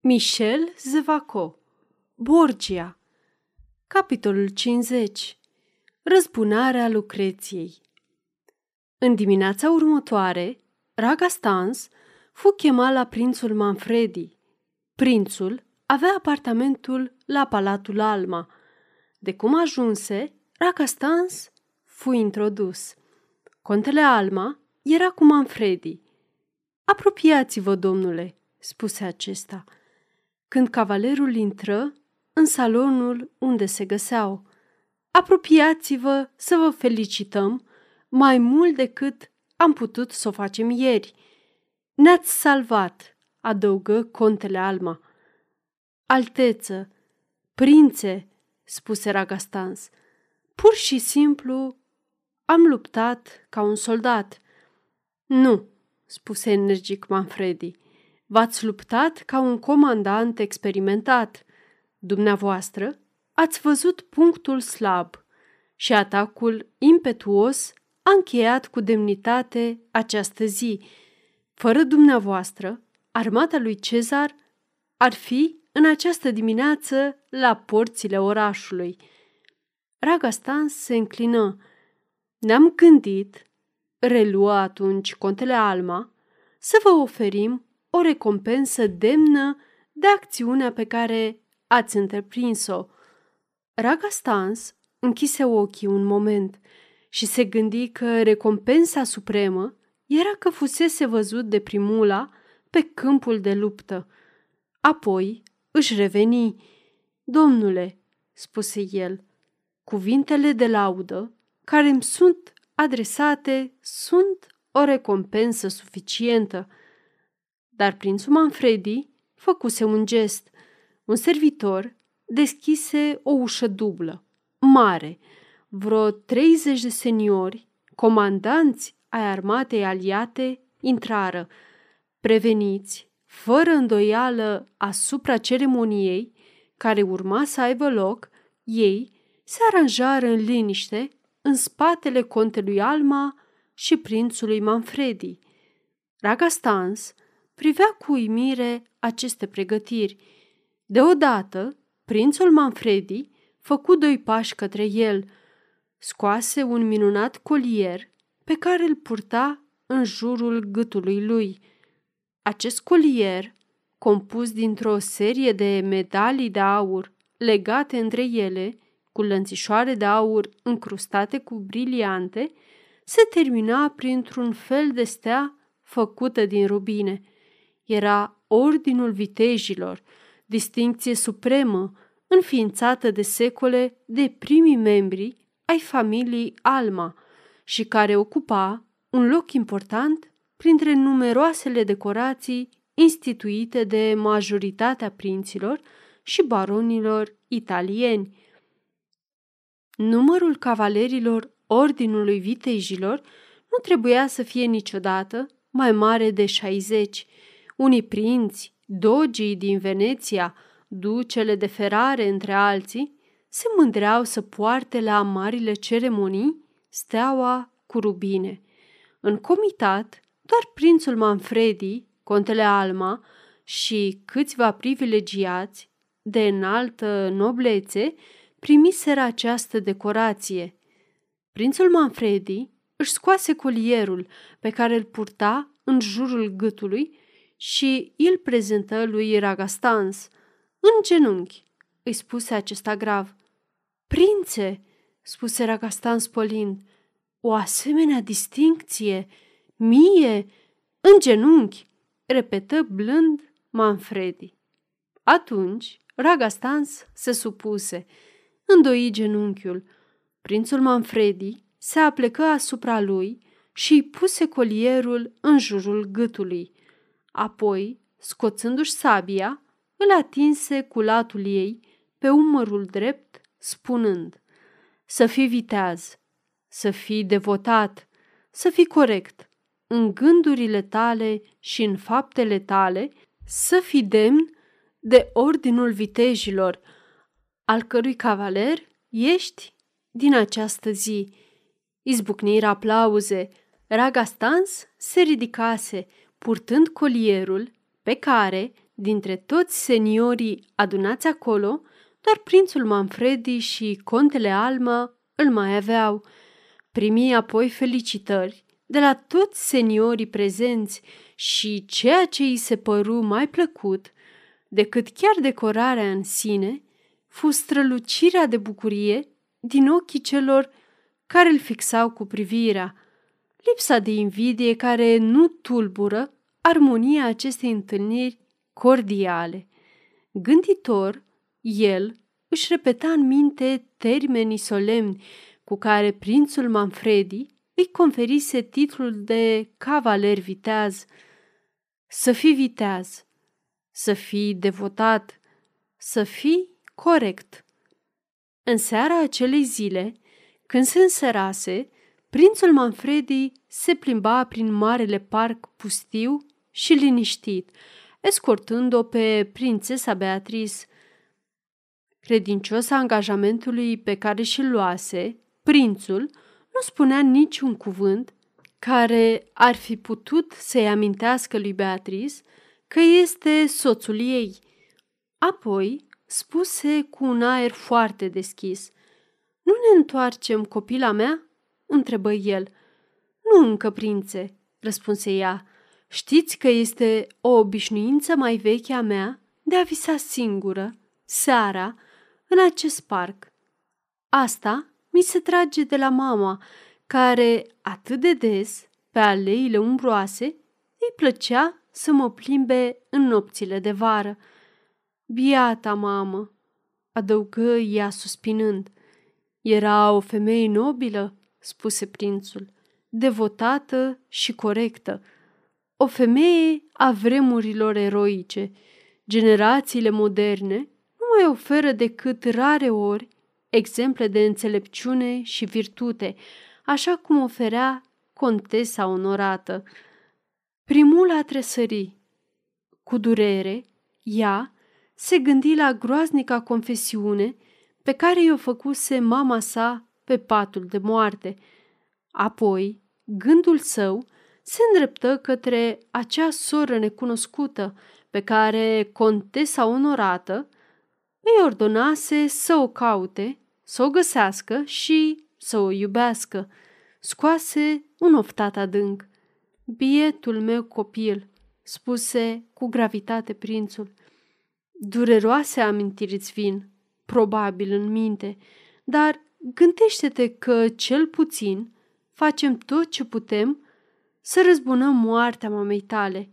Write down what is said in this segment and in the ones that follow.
Michel Zevaco Borgia Capitolul 50 Răzbunarea Lucreției În dimineața următoare, Raga Stans fu chemat la prințul Manfredi. Prințul avea apartamentul la Palatul Alma. De cum ajunse, Raga Stans fu introdus. Contele Alma era cu Manfredi. Apropiați-vă, domnule, spuse acesta – când cavalerul intră în salonul unde se găseau. Apropiați-vă să vă felicităm mai mult decât am putut să o facem ieri. Ne-ați salvat, adăugă contele Alma. Alteță, prințe, spuse Ragastans, pur și simplu am luptat ca un soldat. Nu, spuse energic Manfredi. V-ați luptat ca un comandant experimentat. Dumneavoastră ați văzut punctul slab și atacul impetuos a încheiat cu demnitate această zi. Fără dumneavoastră, armata lui Cezar ar fi în această dimineață la porțile orașului. Ragastan se înclină. Ne-am gândit, reluă atunci contele Alma, să vă oferim o recompensă demnă de acțiunea pe care ați întreprins-o. Raga Stans închise ochii un moment și se gândi că recompensa supremă era că fusese văzut de primula pe câmpul de luptă. Apoi își reveni. Domnule, spuse el, cuvintele de laudă care îmi sunt adresate sunt o recompensă suficientă. Dar prințul Manfredi făcuse un gest. Un servitor deschise o ușă dublă, mare, vreo 30 de seniori, comandanți ai armatei aliate, intrară, preveniți, fără îndoială asupra ceremoniei care urma să aibă loc, ei se aranjară în liniște în spatele contelui Alma și prințului Manfredi. Ragastans privea cu uimire aceste pregătiri. Deodată, prințul Manfredi făcu doi pași către el, scoase un minunat colier pe care îl purta în jurul gâtului lui. Acest colier, compus dintr-o serie de medalii de aur legate între ele, cu lănțișoare de aur încrustate cu briliante, se termina printr-un fel de stea făcută din rubine – era Ordinul Vitejilor, distincție supremă, înființată de secole de primii membri ai familiei Alma și care ocupa un loc important printre numeroasele decorații instituite de majoritatea prinților și baronilor italieni. Numărul cavalerilor Ordinului Vitejilor nu trebuia să fie niciodată mai mare de 60, unii prinți, dogii din Veneția, ducele de ferare între alții, se mândreau să poarte la marile ceremonii steaua cu rubine. În comitat, doar prințul Manfredi, contele Alma și câțiva privilegiați de înaltă noblețe primiseră această decorație. Prințul Manfredi își scoase colierul pe care îl purta în jurul gâtului și îl prezentă lui Ragastans. În genunchi, îi spuse acesta grav. Prințe, spuse Ragastans polind, o asemenea distincție, mie, în genunchi, repetă blând Manfredi. Atunci, Ragastans se supuse, îndoi genunchiul. Prințul Manfredi se aplecă asupra lui și îi puse colierul în jurul gâtului. Apoi, scoțându-și sabia, îl atinse cu latul ei pe umărul drept, spunând Să fii viteaz, să fii devotat, să fii corect, în gândurile tale și în faptele tale, să fii demn de ordinul vitejilor, al cărui cavaler ești din această zi. Izbucniră aplauze, Ragastans se ridicase, purtând colierul pe care dintre toți seniorii adunați acolo, doar prințul Manfredi și contele Alma îl mai aveau. Primi apoi felicitări de la toți seniorii prezenți și ceea ce îi se păru mai plăcut decât chiar decorarea în sine, fu strălucirea de bucurie din ochii celor care îl fixau cu privirea, lipsa de invidie care nu tulbură armonia acestei întâlniri cordiale. Gânditor, el își repeta în minte termenii solemni cu care prințul Manfredi îi conferise titlul de cavaler viteaz. Să fii viteaz, să fii devotat, să fii corect. În seara acelei zile, când se înserase, prințul Manfredi se plimba prin marele parc pustiu și liniștit, escortând-o pe prințesa Beatrice. Credincios angajamentului pe care și-l luase, prințul nu spunea niciun cuvânt care ar fi putut să-i amintească lui Beatrice că este soțul ei. Apoi spuse cu un aer foarte deschis. Nu ne întoarcem, copila mea?" Întrebă el. Nu încă, prințe," răspunse ea. Știți că este o obișnuință mai veche a mea de a visa singură, seara, în acest parc. Asta mi se trage de la mama, care atât de des, pe aleile umbroase, îi plăcea să mă plimbe în nopțile de vară. Biata mamă, adăugă ea suspinând. Era o femeie nobilă, spuse prințul, devotată și corectă. O femeie a vremurilor eroice. Generațiile moderne nu mai oferă decât rare ori exemple de înțelepciune și virtute, așa cum oferea contesa onorată. Primul a tresări. Cu durere, ea se gândi la groaznica confesiune pe care i-o făcuse mama sa pe patul de moarte. Apoi, gândul său se îndreptă către acea soră necunoscută pe care contesa onorată îi ordonase să o caute, să o găsească și să o iubească. Scoase un oftat adânc. Bietul meu copil, spuse cu gravitate prințul. Dureroase amintiri îți vin, probabil în minte, dar gândește-te că, cel puțin, facem tot ce putem să răzbunăm moartea mamei tale.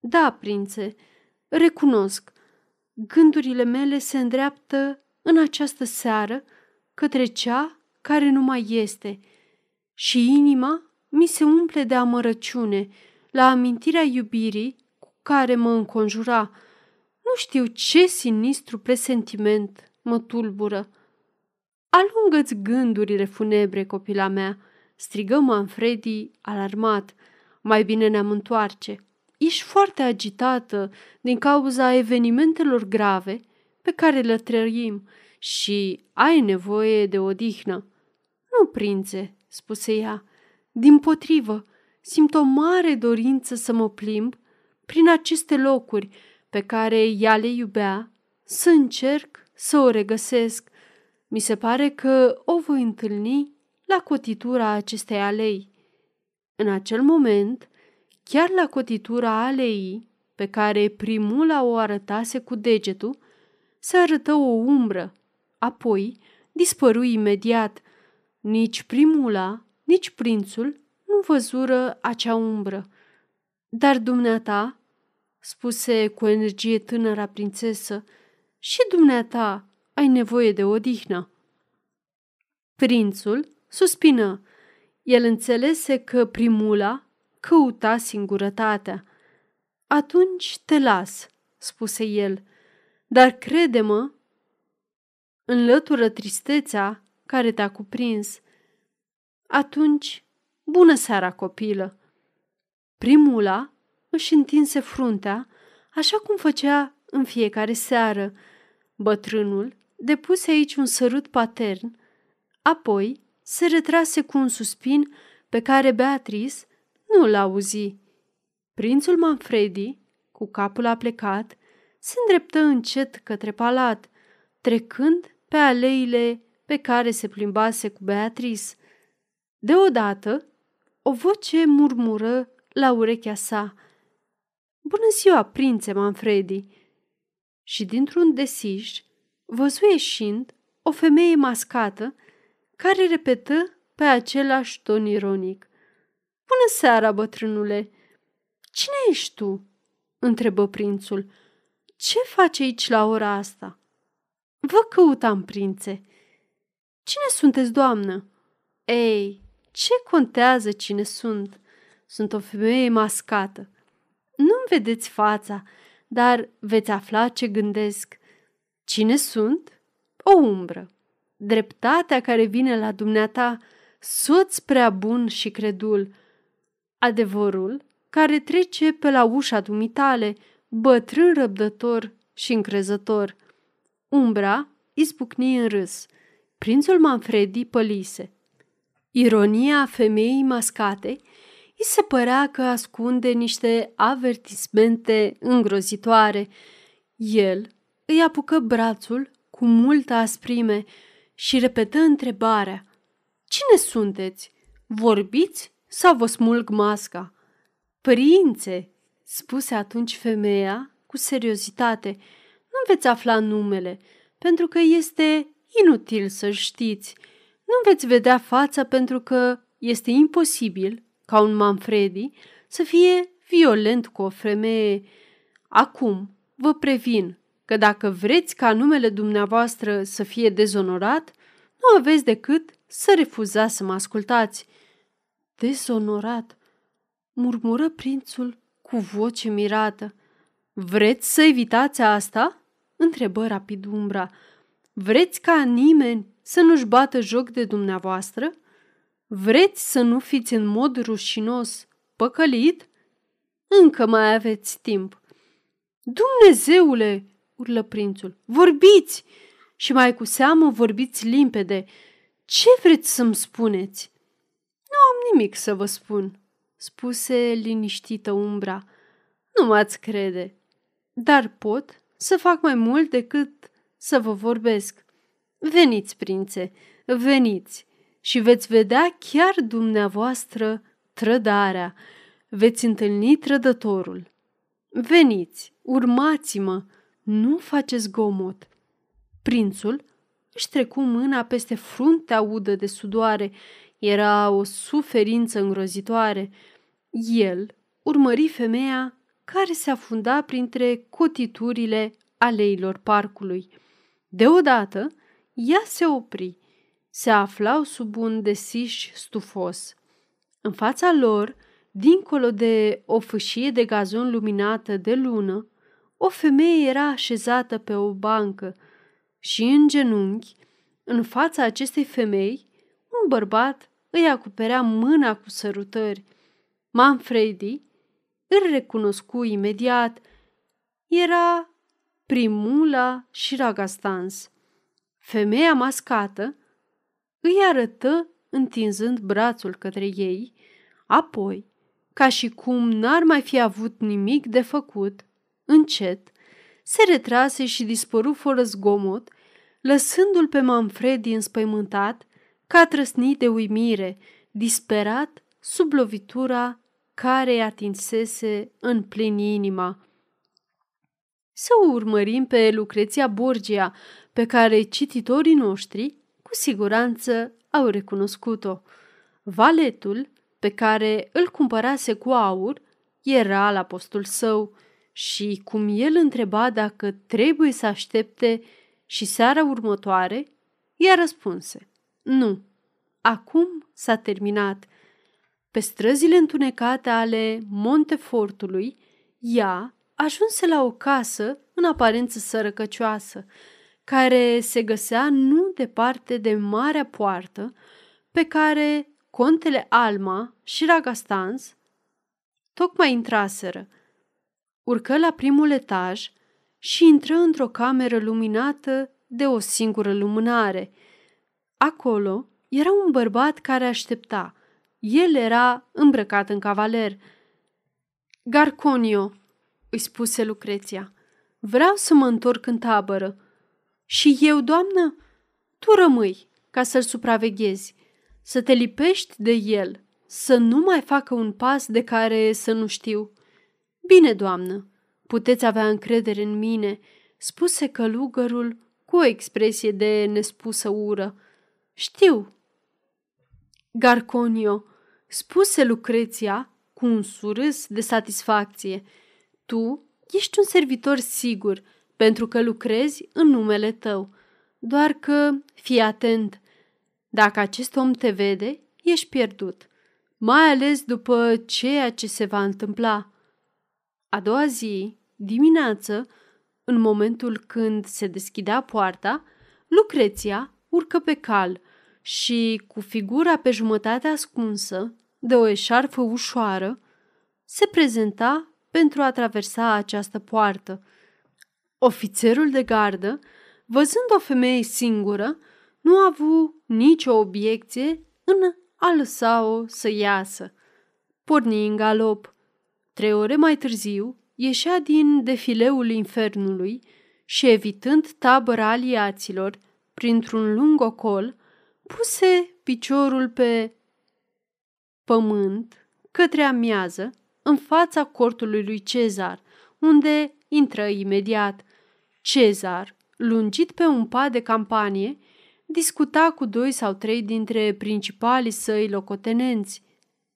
Da, prințe, recunosc, gândurile mele se îndreaptă în această seară către cea care nu mai este și inima mi se umple de amărăciune la amintirea iubirii cu care mă înconjura. Nu știu ce sinistru presentiment mă tulbură. Alungă-ți gândurile funebre, copila mea, strigă Manfredi alarmat. Mai bine ne-am întoarce. Ești foarte agitată din cauza evenimentelor grave pe care le trăim și ai nevoie de odihnă. Nu, prințe, spuse ea, din potrivă, simt o mare dorință să mă plimb prin aceste locuri pe care ea le iubea, să încerc să o regăsesc. Mi se pare că o voi întâlni la cotitura acestei alei. În acel moment, chiar la cotitura aleii, pe care primula o arătase cu degetul, se arătă o umbră, apoi dispăru imediat. Nici primula, nici prințul nu văzură acea umbră. Dar dumneata, spuse cu energie tânăra prințesă, și dumneata ai nevoie de odihnă. Prințul suspină. El înțelese că primula căuta singurătatea. Atunci te las, spuse el, dar crede-mă, înlătură tristețea care te-a cuprins. Atunci, bună seara, copilă! Primula își întinse fruntea, așa cum făcea în fiecare seară. Bătrânul depuse aici un sărut patern, apoi se retrase cu un suspin pe care Beatrice nu l auzi. Prințul Manfredi, cu capul aplecat, se îndreptă încet către palat, trecând pe aleile pe care se plimbase cu Beatrice. Deodată, o voce murmură la urechea sa. Bună ziua, prințe Manfredi! Și dintr-un desiș, văzu ieșind o femeie mascată care repetă pe același ton ironic. Bună seara, bătrânule! Cine ești tu?" întrebă prințul. Ce faci aici la ora asta?" Vă căutam, prințe." Cine sunteți, doamnă?" Ei, ce contează cine sunt? Sunt o femeie mascată. Nu-mi vedeți fața, dar veți afla ce gândesc. Cine sunt? O umbră. Dreptatea care vine la dumneata, soț prea bun și credul. Adevărul care trece pe la ușa dumitale, bătrân răbdător și încrezător. Umbra izbucni în râs. Prințul Manfredi pălise. Ironia femeii mascate îi se părea că ascunde niște avertismente îngrozitoare. El îi apucă brațul cu multă asprime și repetă întrebarea. Cine sunteți? Vorbiți sau vă smulg masca? Prințe, spuse atunci femeia cu seriozitate, nu veți afla numele, pentru că este inutil să știți. Nu veți vedea fața pentru că este imposibil ca un Manfredi să fie violent cu o femeie. Acum, vă previn că dacă vreți ca numele dumneavoastră să fie dezonorat, nu aveți decât să refuzați să mă ascultați. Dezonorat, murmură prințul cu voce mirată. Vreți să evitați asta? întrebă rapid umbra. Vreți ca nimeni să nu-și bată joc de dumneavoastră? Vreți să nu fiți în mod rușinos păcălit? Încă mai aveți timp. Dumnezeule, urlă prințul, vorbiți! Și mai cu seamă vorbiți limpede. Ce vreți să-mi spuneți? Nu am nimic să vă spun, spuse liniștită umbra. Nu m-ați crede, dar pot să fac mai mult decât să vă vorbesc. Veniți, prințe, veniți și veți vedea chiar dumneavoastră trădarea. Veți întâlni trădătorul. Veniți, urmați-mă, nu faceți gomot. Prințul își trecu mâna peste fruntea udă de sudoare. Era o suferință îngrozitoare. El urmări femeia care se afunda printre cotiturile aleilor parcului. Deodată, ea se opri. Se aflau sub un desiș stufos. În fața lor, dincolo de o fâșie de gazon luminată de lună, o femeie era așezată pe o bancă și în genunchi, în fața acestei femei, un bărbat îi acoperea mâna cu sărutări. Manfredi îl recunoscu imediat. Era Primula și Ragastans. Femeia mascată îi arătă întinzând brațul către ei, apoi, ca și cum n-ar mai fi avut nimic de făcut, încet, se retrase și dispăru fără zgomot, lăsându-l pe Manfredi înspăimântat, ca trăsnit de uimire, disperat sub lovitura care îi atinsese în plin inima. Să o urmărim pe Lucreția Borgia, pe care cititorii noștri cu siguranță au recunoscut-o. Valetul, pe care îl cumpărase cu aur, era la postul său și cum el întreba dacă trebuie să aștepte și seara următoare, ea răspunse, nu, acum s-a terminat. Pe străzile întunecate ale Montefortului, ea ajunse la o casă în aparență sărăcăcioasă, care se găsea nu departe de marea poartă pe care contele Alma și Ragastans tocmai intraseră. Urcă la primul etaj și intră într-o cameră luminată de o singură lumânare. Acolo era un bărbat care aștepta. El era îmbrăcat în cavaler. Garconio, îi spuse Lucreția. Vreau să mă întorc în tabără. Și eu, doamnă? Tu rămâi ca să-l supraveghezi, să te lipești de el, să nu mai facă un pas de care să nu știu. Bine, doamnă, puteți avea încredere în mine, spuse călugărul cu o expresie de nespusă ură. Știu. Garconio, spuse Lucreția cu un surâs de satisfacție. Tu ești un servitor sigur, pentru că lucrezi în numele tău. Doar că fii atent. Dacă acest om te vede, ești pierdut, mai ales după ceea ce se va întâmpla. A doua zi, dimineață, în momentul când se deschidea poarta, Lucreția urcă pe cal și, cu figura pe jumătate ascunsă de o eșarfă ușoară, se prezenta pentru a traversa această poartă. Ofițerul de gardă, văzând o femeie singură, nu a avut nicio obiecție în a lăsa-o să iasă. Porni în galop. Trei ore mai târziu, ieșea din defileul infernului și, evitând tabăra aliaților, printr-un lung ocol, puse piciorul pe pământ către amiază, în fața cortului lui Cezar, unde intră imediat. Cezar, lungit pe un pat de campanie, discuta cu doi sau trei dintre principalii săi locotenenți.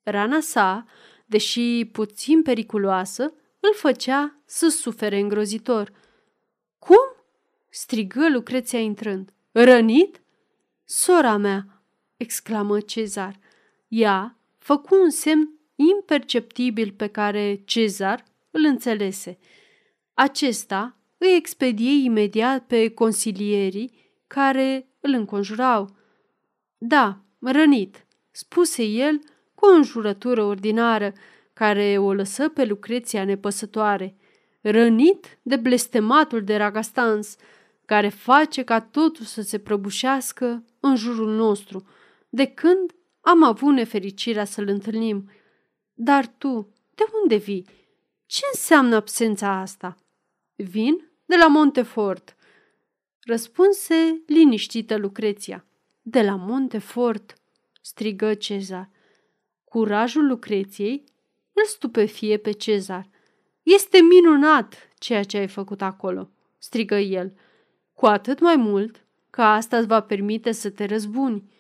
Rana sa, deși puțin periculoasă, îl făcea să sufere îngrozitor. Cum? strigă Lucreția intrând. Rănit? Sora mea! exclamă Cezar. Ea făcu un semn imperceptibil pe care Cezar îl înțelese. Acesta îi expedie imediat pe consilierii care îl înconjurau. Da, rănit, spuse el cu o înjurătură ordinară, care o lăsă pe Lucreția nepăsătoare, rănit de blestematul de Ragastans, care face ca totul să se prăbușească în jurul nostru, de când am avut nefericirea să-l întâlnim. Dar tu, de unde vii? Ce înseamnă absența asta? Vin de la Montefort, răspunse liniștită Lucreția. De la Montefort, strigă Cezar. Curajul Lucreției îl stupefie pe Cezar. Este minunat ceea ce ai făcut acolo, strigă el. Cu atât mai mult că asta îți va permite să te răzbuni.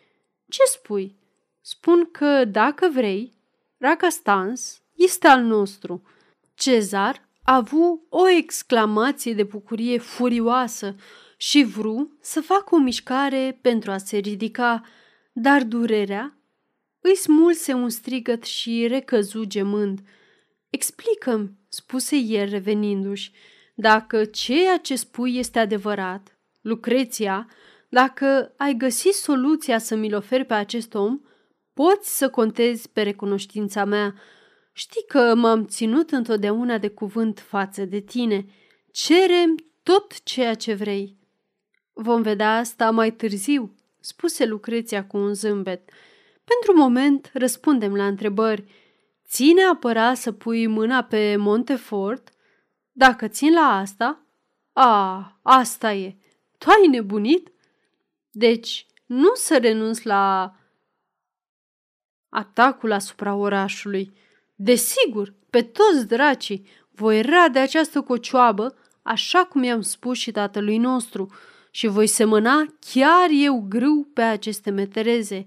Ce spui? Spun că, dacă vrei, Racastans este al nostru. Cezar a avut o exclamație de bucurie furioasă și vru să facă o mișcare pentru a se ridica, dar durerea îi smulse un strigăt și recăzu gemând. Explică-mi, spuse el revenindu-și, dacă ceea ce spui este adevărat. Lucreția, dacă ai găsit soluția să mi-l oferi pe acest om, poți să contezi pe recunoștința mea. Știi că m-am ținut întotdeauna de cuvânt față de tine. Cerem tot ceea ce vrei. Vom vedea asta mai târziu, spuse Lucreția cu un zâmbet. Pentru moment răspundem la întrebări. Ține apăra să pui mâna pe Montefort? Dacă țin la asta? A, asta e. Tu ai nebunit? Deci, nu să renunț la atacul asupra orașului. Desigur, pe toți dracii, voi rade această cocioabă, așa cum i-am spus și tatălui nostru, și voi semăna chiar eu grâu pe aceste metereze.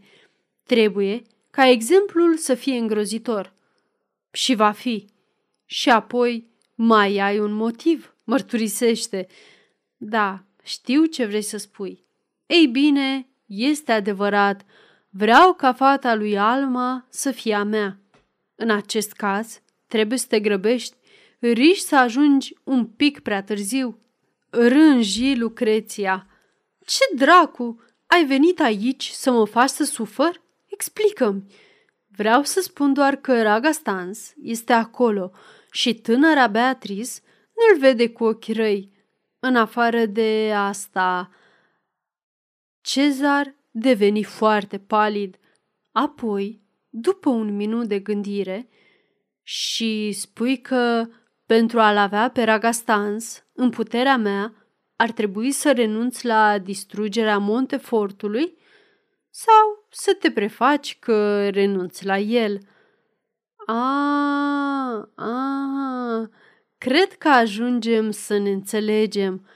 Trebuie ca exemplul să fie îngrozitor. Și va fi. Și apoi mai ai un motiv, mărturisește. Da, știu ce vrei să spui. Ei bine, este adevărat. Vreau ca fata lui Alma să fie a mea. În acest caz, trebuie să te grăbești. Riști să ajungi un pic prea târziu. Rânji Lucreția. Ce dracu! Ai venit aici să mă faci să sufăr? Explică-mi. Vreau să spun doar că Raga Stans este acolo și tânăra Beatrice nu-l vede cu ochi răi. În afară de asta, Cezar deveni foarte palid. Apoi, după un minut de gândire, și spui că pentru a-l avea pe Ragastans în puterea mea, ar trebui să renunți la distrugerea Montefortului sau să te prefaci că renunți la el. A, a, cred că ajungem să ne înțelegem.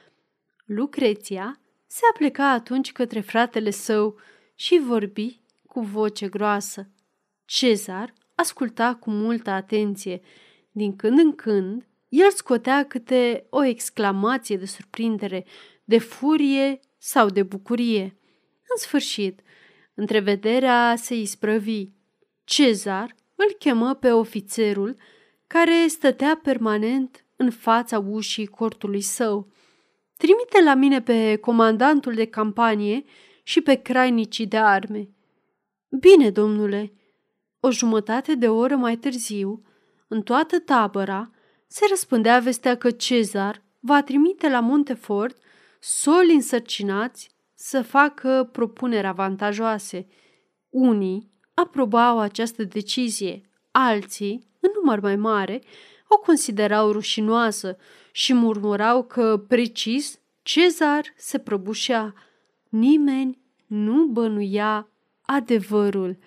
Lucreția se apleca atunci către fratele său și vorbi cu voce groasă. Cezar asculta cu multă atenție. Din când în când, el scotea câte o exclamație de surprindere, de furie sau de bucurie. În sfârșit, întrevederea se isprăvi. Cezar îl chemă pe ofițerul care stătea permanent în fața ușii cortului său. Trimite la mine pe comandantul de campanie și pe crainicii de arme. Bine, domnule. O jumătate de oră mai târziu, în toată tabăra, se răspândea vestea că Cezar va trimite la Montefort soli însărcinați să facă propuneri avantajoase. Unii aprobau această decizie, alții, în număr mai mare, o considerau rușinoasă și murmurau că, precis, Cezar se prăbușea. Nimeni nu bănuia adevărul.